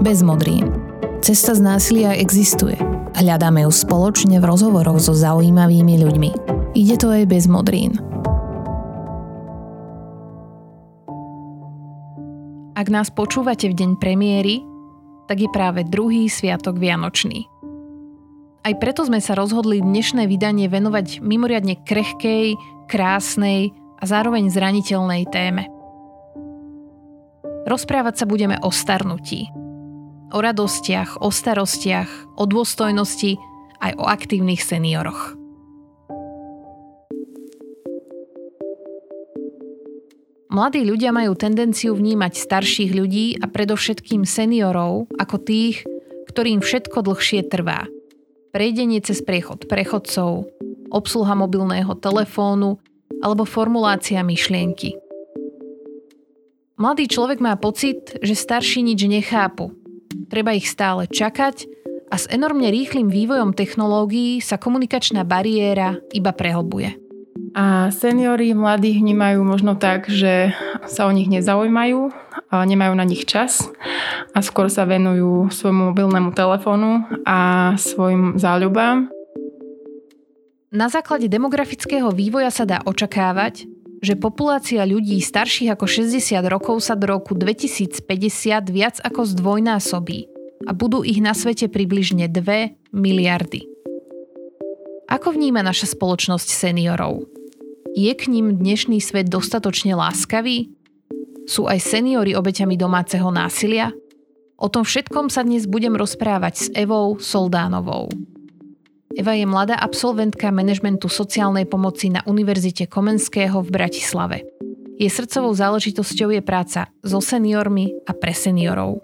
bez modrín. Cesta z násilia existuje. Hľadáme ju spoločne v rozhovoroch so zaujímavými ľuďmi. Ide to aj bez modrín. Ak nás počúvate v deň premiéry, tak je práve druhý sviatok Vianočný. Aj preto sme sa rozhodli dnešné vydanie venovať mimoriadne krehkej, krásnej a zároveň zraniteľnej téme. Rozprávať sa budeme o starnutí. O radostiach, o starostiach, o dôstojnosti, aj o aktívnych senioroch. Mladí ľudia majú tendenciu vnímať starších ľudí a predovšetkým seniorov ako tých, ktorým všetko dlhšie trvá – prejdenie cez priechod prechodcov, obsluha mobilného telefónu alebo formulácia myšlienky. Mladý človek má pocit, že starší nič nechápu. Treba ich stále čakať a s enormne rýchlým vývojom technológií sa komunikačná bariéra iba prehlbuje. A seniori mladých vnímajú možno tak, že sa o nich nezaujímajú, nemajú na nich čas a skôr sa venujú svojmu mobilnému telefónu a svojim záľubám. Na základe demografického vývoja sa dá očakávať, že populácia ľudí starších ako 60 rokov sa do roku 2050 viac ako zdvojnásobí a budú ich na svete približne 2 miliardy. Ako vníma naša spoločnosť seniorov? Je k ním dnešný svet dostatočne láskavý? Sú aj seniory obeťami domáceho násilia? O tom všetkom sa dnes budem rozprávať s Evou Soldánovou. Eva je mladá absolventka manažmentu sociálnej pomoci na Univerzite Komenského v Bratislave. Je srdcovou záležitosťou je práca so seniormi a pre seniorov.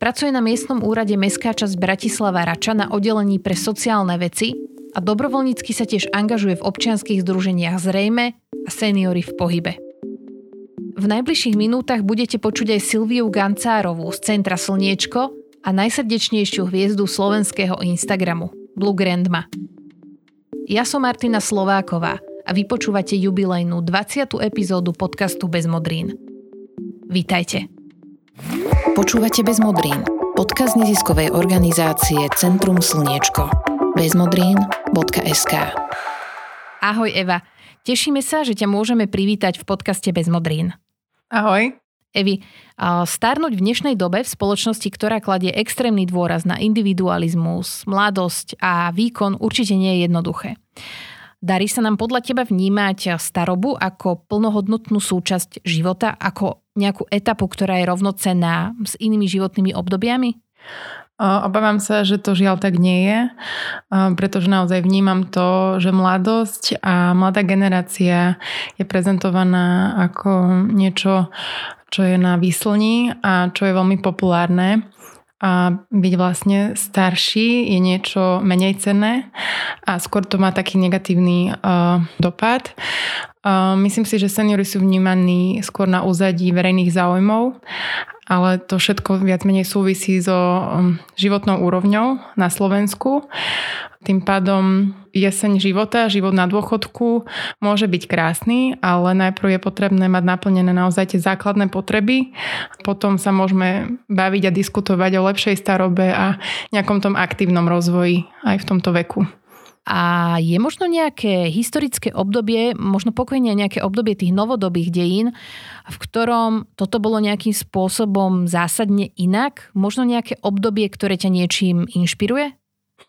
Pracuje na miestnom úrade Mestská časť Bratislava Rača na oddelení pre sociálne veci a dobrovoľnícky sa tiež angažuje v občianských združeniach Zrejme a Seniory v pohybe. V najbližších minútach budete počuť aj Silviu Gancárovú z Centra Slniečko a najsrdečnejšiu hviezdu slovenského Instagramu, Blue Grandma. Ja som Martina Slováková a vy počúvate jubilejnú 20. epizódu podcastu Bez modrín. Vítajte. Počúvate Bez modrín, podcast neziskovej organizácie Centrum Slniečko bezmodrín.sk Ahoj Eva, tešíme sa, že ťa môžeme privítať v podcaste Bezmodrín. Ahoj. Evi, starnúť v dnešnej dobe v spoločnosti, ktorá kladie extrémny dôraz na individualizmus, mladosť a výkon, určite nie je jednoduché. Darí sa nám podľa teba vnímať starobu ako plnohodnotnú súčasť života, ako nejakú etapu, ktorá je rovnocenná s inými životnými obdobiami? Obávam sa, že to žiaľ tak nie je, pretože naozaj vnímam to, že mladosť a mladá generácia je prezentovaná ako niečo, čo je na výslni a čo je veľmi populárne a byť vlastne starší je niečo menej cenné a skôr to má taký negatívny uh, dopad. Uh, myslím si, že seniory sú vnímaní skôr na úzadí verejných záujmov ale to všetko viac menej súvisí so um, životnou úrovňou na Slovensku. Tým pádom jeseň života, život na dôchodku môže byť krásny, ale najprv je potrebné mať naplnené naozaj tie základné potreby. Potom sa môžeme baviť a diskutovať o lepšej starobe a nejakom tom aktívnom rozvoji aj v tomto veku. A je možno nejaké historické obdobie, možno pokojne nejaké obdobie tých novodobých dejín, v ktorom toto bolo nejakým spôsobom zásadne inak? Možno nejaké obdobie, ktoré ťa niečím inšpiruje?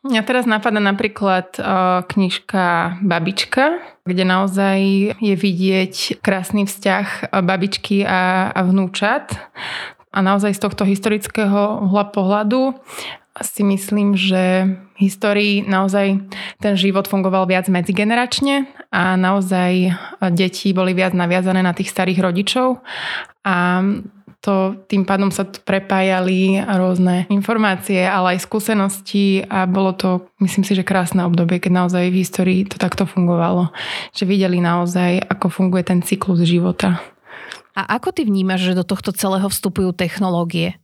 Mňa teraz napadá napríklad uh, knižka Babička, kde naozaj je vidieť krásny vzťah babičky a, a vnúčat. A naozaj z tohto historického pohľadu si myslím, že v histórii naozaj ten život fungoval viac medzigeneračne a naozaj deti boli viac naviazané na tých starých rodičov a to tým pádom sa prepájali rôzne informácie, ale aj skúsenosti a bolo to, myslím si, že krásne obdobie, keď naozaj v histórii to takto fungovalo. Že videli naozaj, ako funguje ten cyklus života. A ako ty vnímaš, že do tohto celého vstupujú technológie?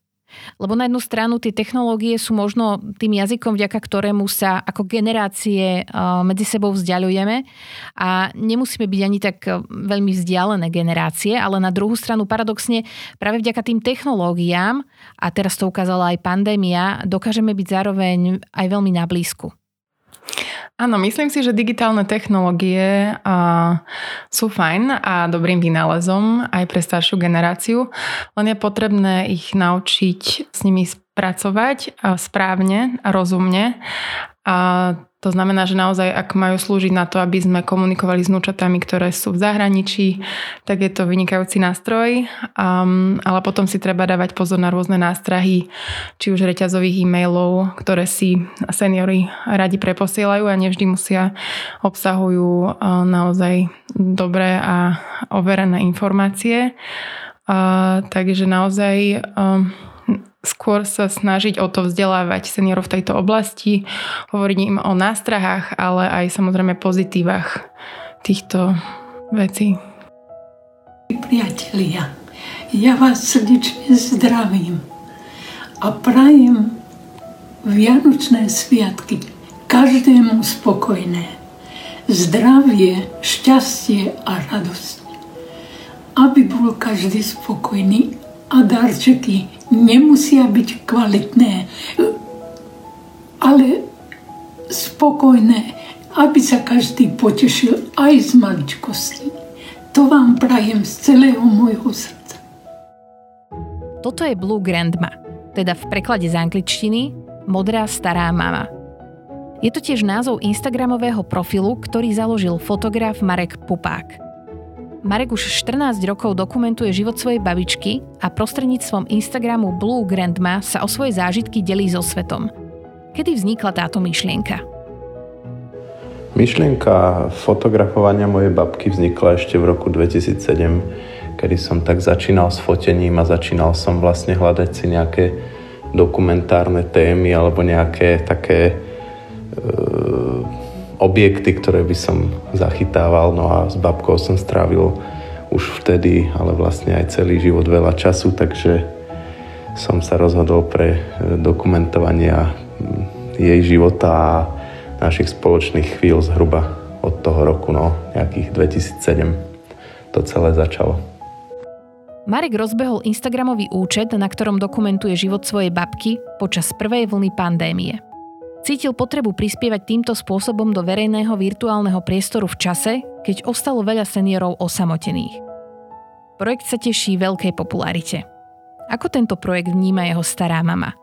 Lebo na jednu stranu tie technológie sú možno tým jazykom, vďaka ktorému sa ako generácie medzi sebou vzdialujeme a nemusíme byť ani tak veľmi vzdialené generácie, ale na druhú stranu paradoxne práve vďaka tým technológiám, a teraz to ukázala aj pandémia, dokážeme byť zároveň aj veľmi na blízku. Áno, myslím si, že digitálne technológie sú fajn a dobrým vynálezom aj pre staršiu generáciu, len je potrebné ich naučiť s nimi pracovať uh, správne a rozumne. A to znamená, že naozaj, ak majú slúžiť na to, aby sme komunikovali s núčatami, ktoré sú v zahraničí, tak je to vynikajúci nástroj. Um, ale potom si treba dávať pozor na rôzne nástrahy, či už reťazových e-mailov, ktoré si seniory radi preposielajú a nevždy musia obsahujú uh, naozaj dobré a overené informácie. Uh, takže naozaj um, skôr sa snažiť o to vzdelávať seniorov v tejto oblasti, hovoriť im o nástrahách, ale aj samozrejme pozitívach týchto vecí. Priatelia, ja vás srdečne zdravím a prajem Vianočné sviatky každému spokojné. Zdravie, šťastie a radosť. Aby bol každý spokojný a darčeky nemusia byť kvalitné, ale spokojné, aby sa každý potešil aj z maličkosti. To vám prajem z celého môjho srdca. Toto je Blue Grandma, teda v preklade z angličtiny Modrá stará mama. Je to tiež názov Instagramového profilu, ktorý založil fotograf Marek Pupák. Marek už 14 rokov dokumentuje život svojej babičky a prostredníctvom Instagramu Blue Grandma sa o svoje zážitky delí so svetom. Kedy vznikla táto myšlienka? Myšlienka fotografovania mojej babky vznikla ešte v roku 2007, kedy som tak začínal s fotením a začínal som vlastne hľadať si nejaké dokumentárne témy alebo nejaké také e, objekty, ktoré by som zachytával. No a s babkou som strávil už vtedy, ale vlastne aj celý život veľa času, takže som sa rozhodol pre e, dokumentovania jej života a našich spoločných chvíľ zhruba od toho roku, no nejakých 2007 to celé začalo. Marek rozbehol Instagramový účet, na ktorom dokumentuje život svojej babky počas prvej vlny pandémie. Cítil potrebu prispievať týmto spôsobom do verejného virtuálneho priestoru v čase, keď ostalo veľa seniorov osamotených. Projekt sa teší veľkej popularite. Ako tento projekt vníma jeho stará mama?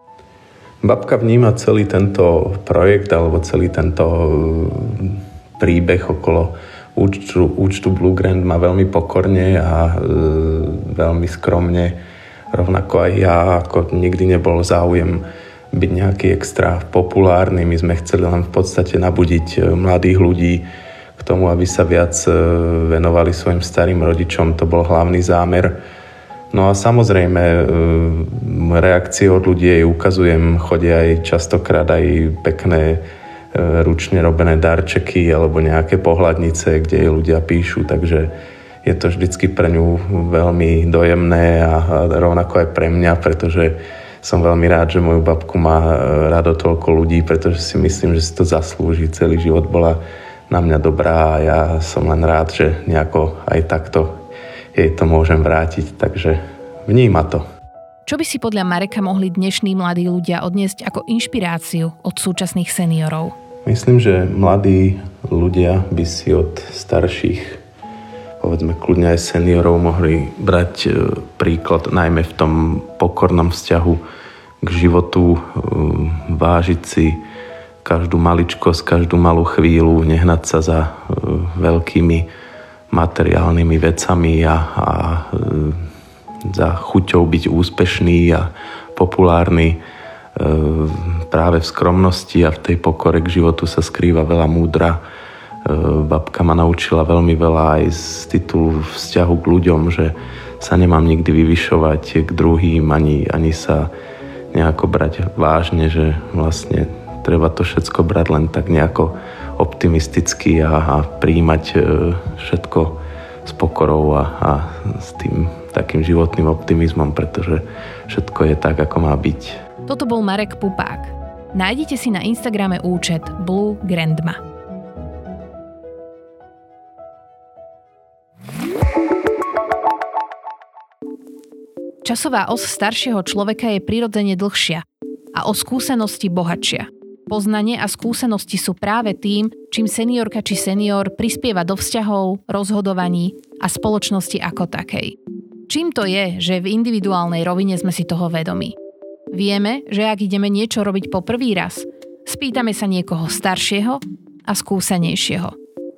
Babka vníma celý tento projekt alebo celý tento mm, príbeh okolo účtu, účtu Blue Grand má veľmi pokorne a e, veľmi skromne. Rovnako aj ja, ako nikdy nebol záujem byť nejaký extra populárny. My sme chceli len v podstate nabudiť e, mladých ľudí k tomu, aby sa viac e, venovali svojim starým rodičom. To bol hlavný zámer. No a samozrejme, e, reakcie od ľudí jej ukazujem, chodia aj častokrát aj pekné ručne robené darčeky alebo nejaké pohľadnice, kde jej ľudia píšu, takže je to vždycky pre ňu veľmi dojemné a rovnako aj pre mňa, pretože som veľmi rád, že moju babku má e, rado toľko ľudí, pretože si myslím, že si to zaslúži. Celý život bola na mňa dobrá a ja som len rád, že nejako aj takto jej to môžem vrátiť, takže vníma to. Čo by si podľa Mareka mohli dnešní mladí ľudia odniesť ako inšpiráciu od súčasných seniorov? Myslím, že mladí ľudia by si od starších povedzme kľudne aj seniorov mohli brať e, príklad najmä v tom pokornom vzťahu k životu, e, vážiť si každú maličkosť, každú malú chvíľu, nehnať sa za e, veľkými materiálnymi vecami a, a za chuťou byť úspešný a populárny. Práve v skromnosti a v tej pokore k životu sa skrýva veľa múdra E, babka ma naučila veľmi veľa aj z titulu vzťahu k ľuďom, že sa nemám nikdy vyvyšovať k druhým, ani, ani sa nejako brať vážne, že vlastne treba to všetko brať len tak nejako optimisticky a, a príjmať e, všetko s pokorou a, a s tým takým životným optimizmom, pretože všetko je tak, ako má byť. Toto bol Marek Pupák. Nájdete si na Instagrame účet Blue Grandma. Časová os staršieho človeka je prirodzene dlhšia a o skúsenosti bohatšia. Poznanie a skúsenosti sú práve tým, čím seniorka či senior prispieva do vzťahov, rozhodovaní a spoločnosti ako takej. Čím to je, že v individuálnej rovine sme si toho vedomi? Vieme, že ak ideme niečo robiť po prvý raz, spýtame sa niekoho staršieho a skúsenejšieho.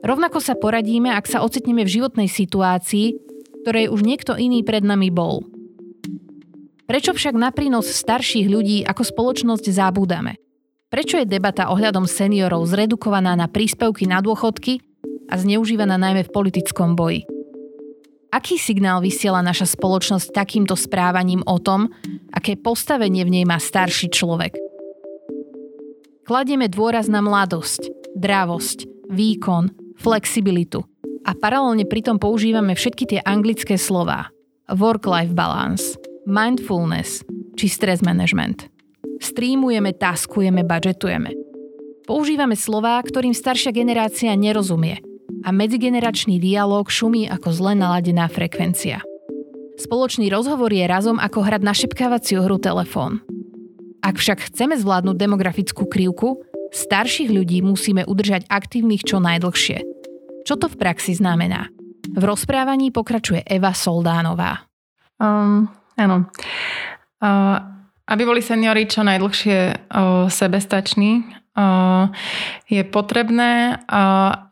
Rovnako sa poradíme, ak sa ocitneme v životnej situácii, ktorej už niekto iný pred nami bol. Prečo však na prínos starších ľudí ako spoločnosť zabúdame? Prečo je debata ohľadom seniorov zredukovaná na príspevky na dôchodky a zneužívaná najmä v politickom boji? Aký signál vysiela naša spoločnosť takýmto správaním o tom, aké postavenie v nej má starší človek? Kladieme dôraz na mladosť, dravosť, výkon, flexibilitu a paralelne pritom používame všetky tie anglické slová. Work-life balance, mindfulness či stress management – Streamujeme, taskujeme, budžetujeme. Používame slová, ktorým staršia generácia nerozumie a medzigeneračný dialog šumí ako zle naladená frekvencia. Spoločný rozhovor je razom ako hrať na šepkávaciu hru telefón. Ak však chceme zvládnuť demografickú krivku, starších ľudí musíme udržať aktívnych čo najdlhšie. Čo to v praxi znamená? V rozprávaní pokračuje Eva Soldánová. Um, áno. Aby boli seniori čo najdlhšie sebestační, je potrebné,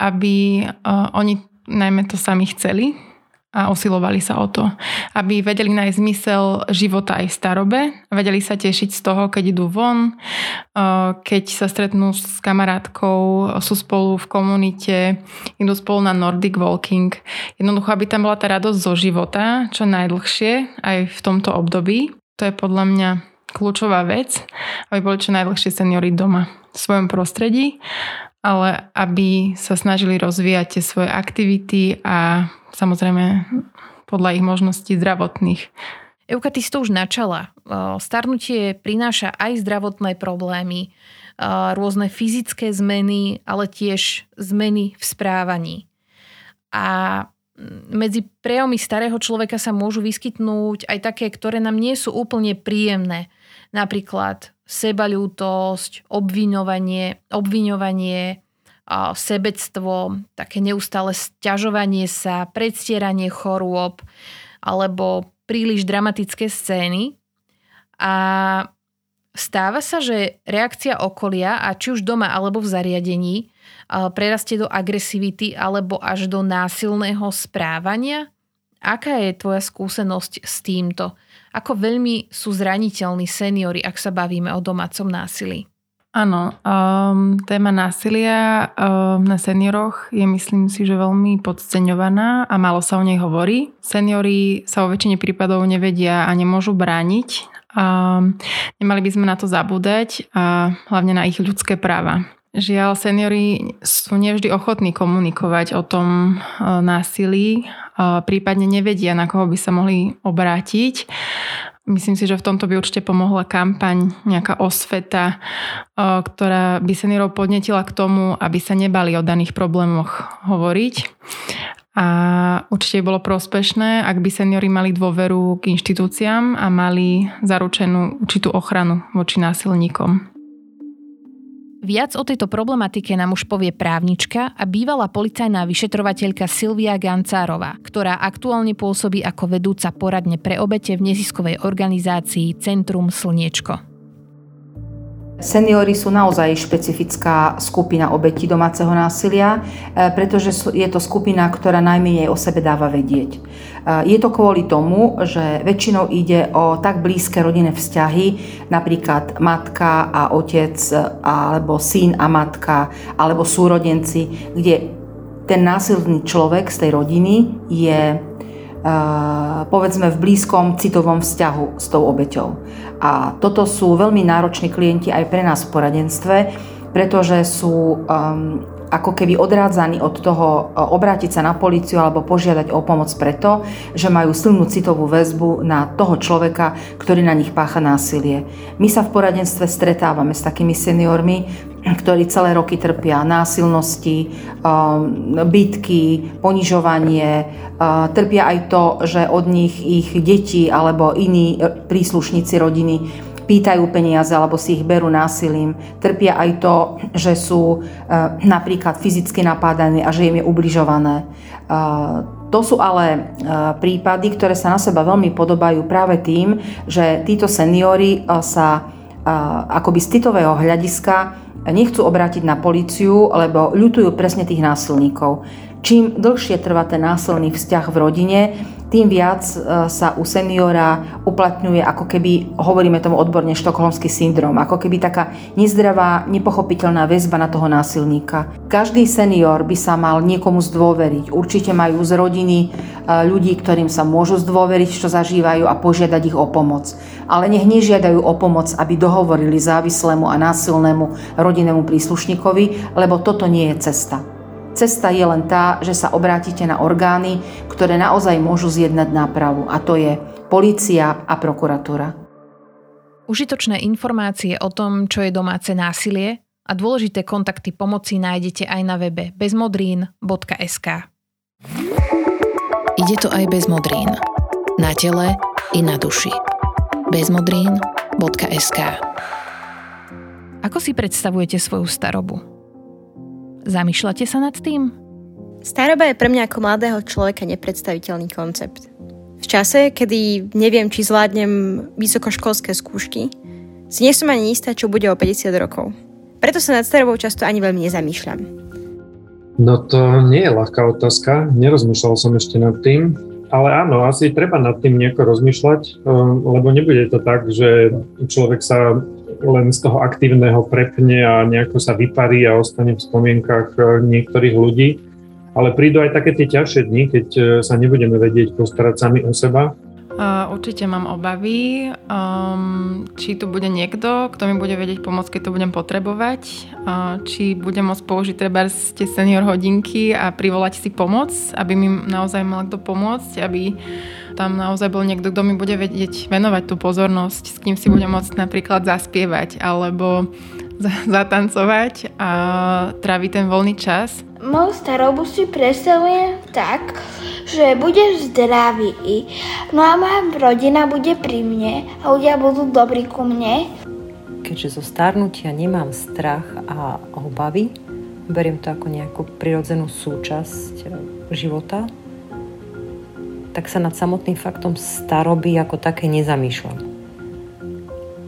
aby oni najmä to sami chceli a osilovali sa o to. Aby vedeli nájsť zmysel života aj v starobe, vedeli sa tešiť z toho, keď idú von, keď sa stretnú s kamarátkou, sú spolu v komunite, idú spolu na Nordic Walking. Jednoducho, aby tam bola tá radosť zo života čo najdlhšie aj v tomto období. To je podľa mňa kľúčová vec, aby boli čo najdlhšie seniory doma v svojom prostredí, ale aby sa snažili rozvíjať tie svoje aktivity a samozrejme podľa ich možností zdravotných. Euka, ty si to už načala. Starnutie prináša aj zdravotné problémy, rôzne fyzické zmeny, ale tiež zmeny v správaní. A medzi prejavmi starého človeka sa môžu vyskytnúť aj také, ktoré nám nie sú úplne príjemné. Napríklad sebaľútosť, obviňovanie, obviňovanie, sebectvo, také neustále stiažovanie sa, predstieranie chorôb alebo príliš dramatické scény. A stáva sa, že reakcia okolia, a či už doma alebo v zariadení, prerastie do agresivity alebo až do násilného správania? Aká je tvoja skúsenosť s týmto? Ako veľmi sú zraniteľní seniory, ak sa bavíme o domácom násilí? Áno, um, téma násilia um, na senioroch je myslím si, že veľmi podceňovaná a málo sa o nej hovorí. Seniori sa o väčšine prípadov nevedia a nemôžu brániť. Um, nemali by sme na to zabúdať a hlavne na ich ľudské práva. Žiaľ, seniory sú nevždy ochotní komunikovať o tom e, násilí, e, prípadne nevedia, na koho by sa mohli obrátiť. Myslím si, že v tomto by určite pomohla kampaň, nejaká osveta, ktorá by seniorov podnetila k tomu, aby sa nebali o daných problémoch hovoriť. A určite bolo prospešné, ak by seniori mali dôveru k inštitúciám a mali zaručenú určitú ochranu voči násilníkom. Viac o tejto problematike nám už povie právnička a bývalá policajná vyšetrovateľka Silvia Gancárová, ktorá aktuálne pôsobí ako vedúca poradne pre obete v neziskovej organizácii Centrum Slniečko. Seniory sú naozaj špecifická skupina obetí domáceho násilia, e, pretože je to skupina, ktorá najmenej o sebe dáva vedieť. E, je to kvôli tomu, že väčšinou ide o tak blízke rodinné vzťahy, napríklad matka a otec, alebo syn a matka, alebo súrodenci, kde ten násilný človek z tej rodiny je povedzme v blízkom citovom vzťahu s tou obeťou. A toto sú veľmi nároční klienti aj pre nás v poradenstve, pretože sú um, ako keby odrádzaní od toho e, obrátiť sa na policiu alebo požiadať o pomoc preto, že majú silnú citovú väzbu na toho človeka, ktorý na nich pácha násilie. My sa v poradenstve stretávame s takými seniormi, ktorí celé roky trpia násilnosti, bytky, ponižovanie, trpia aj to, že od nich ich deti alebo iní príslušníci rodiny pýtajú peniaze alebo si ich berú násilím. Trpia aj to, že sú e, napríklad fyzicky napádaní a že im je ubližované. E, to sú ale e, prípady, ktoré sa na seba veľmi podobajú práve tým, že títo seniory sa akoby z citového hľadiska nechcú obrátiť na políciu, lebo ľutujú presne tých násilníkov. Čím dlhšie trvá ten násilný vzťah v rodine, tým viac e, sa u seniora uplatňuje ako keby, hovoríme tomu odborne, štokholmský syndrom, ako keby taká nezdravá, nepochopiteľná väzba na toho násilníka. Každý senior by sa mal niekomu zdôveriť. Určite majú z rodiny e, ľudí, ktorým sa môžu zdôveriť, čo zažívajú a požiadať ich o pomoc. Ale nech nežiadajú o pomoc, aby dohovorili závislému a násilnému rodinnému príslušníkovi, lebo toto nie je cesta. Cesta je len tá, že sa obrátite na orgány, ktoré naozaj môžu zjednať nápravu a to je polícia a prokuratúra. Užitočné informácie o tom, čo je domáce násilie a dôležité kontakty pomoci nájdete aj na webe bezmodrín.sk. Ide to aj bez modrín. Na tele i na duši. bezmodrín.sk Ako si predstavujete svoju starobu? Zamýšľate sa nad tým? Staroba je pre mňa ako mladého človeka nepredstaviteľný koncept. V čase, kedy neviem, či zvládnem vysokoškolské skúšky, si nie som ani istá, čo bude o 50 rokov. Preto sa nad starobou často ani veľmi nezamýšľam. No to nie je ľahká otázka, nerozmýšľal som ešte nad tým, ale áno, asi treba nad tým nejako rozmýšľať, um, lebo nebude to tak, že človek sa len z toho aktívneho prepne a nejako sa vyparí a ostane v spomienkach e, niektorých ľudí. Ale prídu aj také tie ťažšie dni, keď e, sa nebudeme vedieť postarať sami o seba. Uh, určite mám obavy, um, či tu bude niekto, kto mi bude vedieť pomôcť, keď to budem potrebovať, uh, či budem môcť použiť treba tie senior hodinky a privolať si pomoc, aby mi naozaj mal kto pomôcť, aby tam naozaj bol niekto, kto mi bude vedieť venovať tú pozornosť, s kým si budem môcť napríklad zaspievať alebo zatancovať a tráviť ten voľný čas. Moju starobu si predstavujem tak, že budem zdravý, no a moja rodina bude pri mne a ľudia budú dobrí ku mne. Keďže zo starnutia nemám strach a obavy, beriem to ako nejakú prirodzenú súčasť života, tak sa nad samotným faktom staroby ako také nezamýšľam.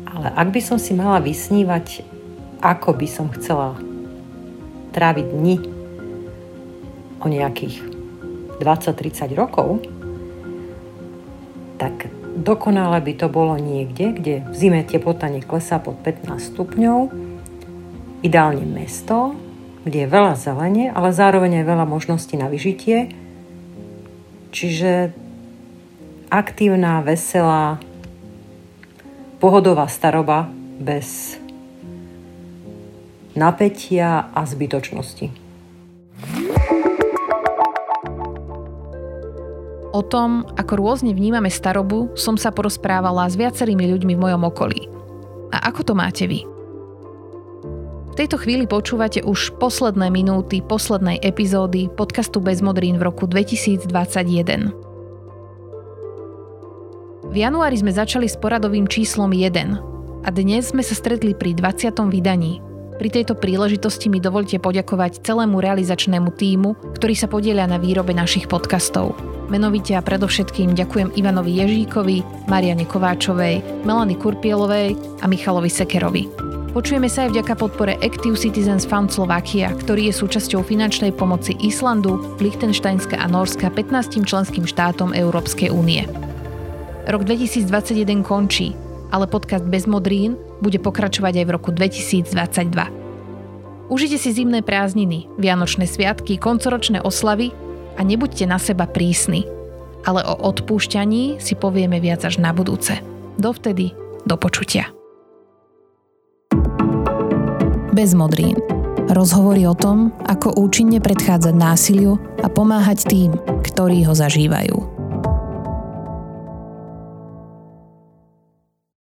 Ale ak by som si mala vysnívať, ako by som chcela tráviť dni o nejakých 20-30 rokov, tak dokonale by to bolo niekde, kde v zime teplota neklesá pod 15 stupňov, ideálne mesto, kde je veľa zelene, ale zároveň aj veľa možností na vyžitie, Čiže aktívna, veselá, pohodová staroba bez napätia a zbytočnosti. O tom, ako rôzne vnímame starobu, som sa porozprávala s viacerými ľuďmi v mojom okolí. A ako to máte vy? Tejto chvíli počúvate už posledné minúty poslednej epizódy podcastu Bez modrín v roku 2021. V januári sme začali s poradovým číslom 1 a dnes sme sa stretli pri 20. vydaní. Pri tejto príležitosti mi dovolte poďakovať celému realizačnému týmu, ktorý sa podieľa na výrobe našich podcastov. Menovite a predovšetkým ďakujem Ivanovi Ježíkovi, Mariane Kováčovej, Melany Kurpielovej a Michalovi Sekerovi. Počujeme sa aj vďaka podpore Active Citizens Fund Slovakia, ktorý je súčasťou finančnej pomoci Islandu, Liechtensteinska a Norska 15 členským štátom Európskej únie. Rok 2021 končí, ale podcast Bez modrín bude pokračovať aj v roku 2022. Užite si zimné prázdniny, vianočné sviatky, koncoročné oslavy a nebuďte na seba prísni. Ale o odpúšťaní si povieme viac až na budúce. Dovtedy, do počutia. Bez modrín. Rozhovory o tom, ako účinne predchádzať násiliu a pomáhať tým, ktorí ho zažívajú.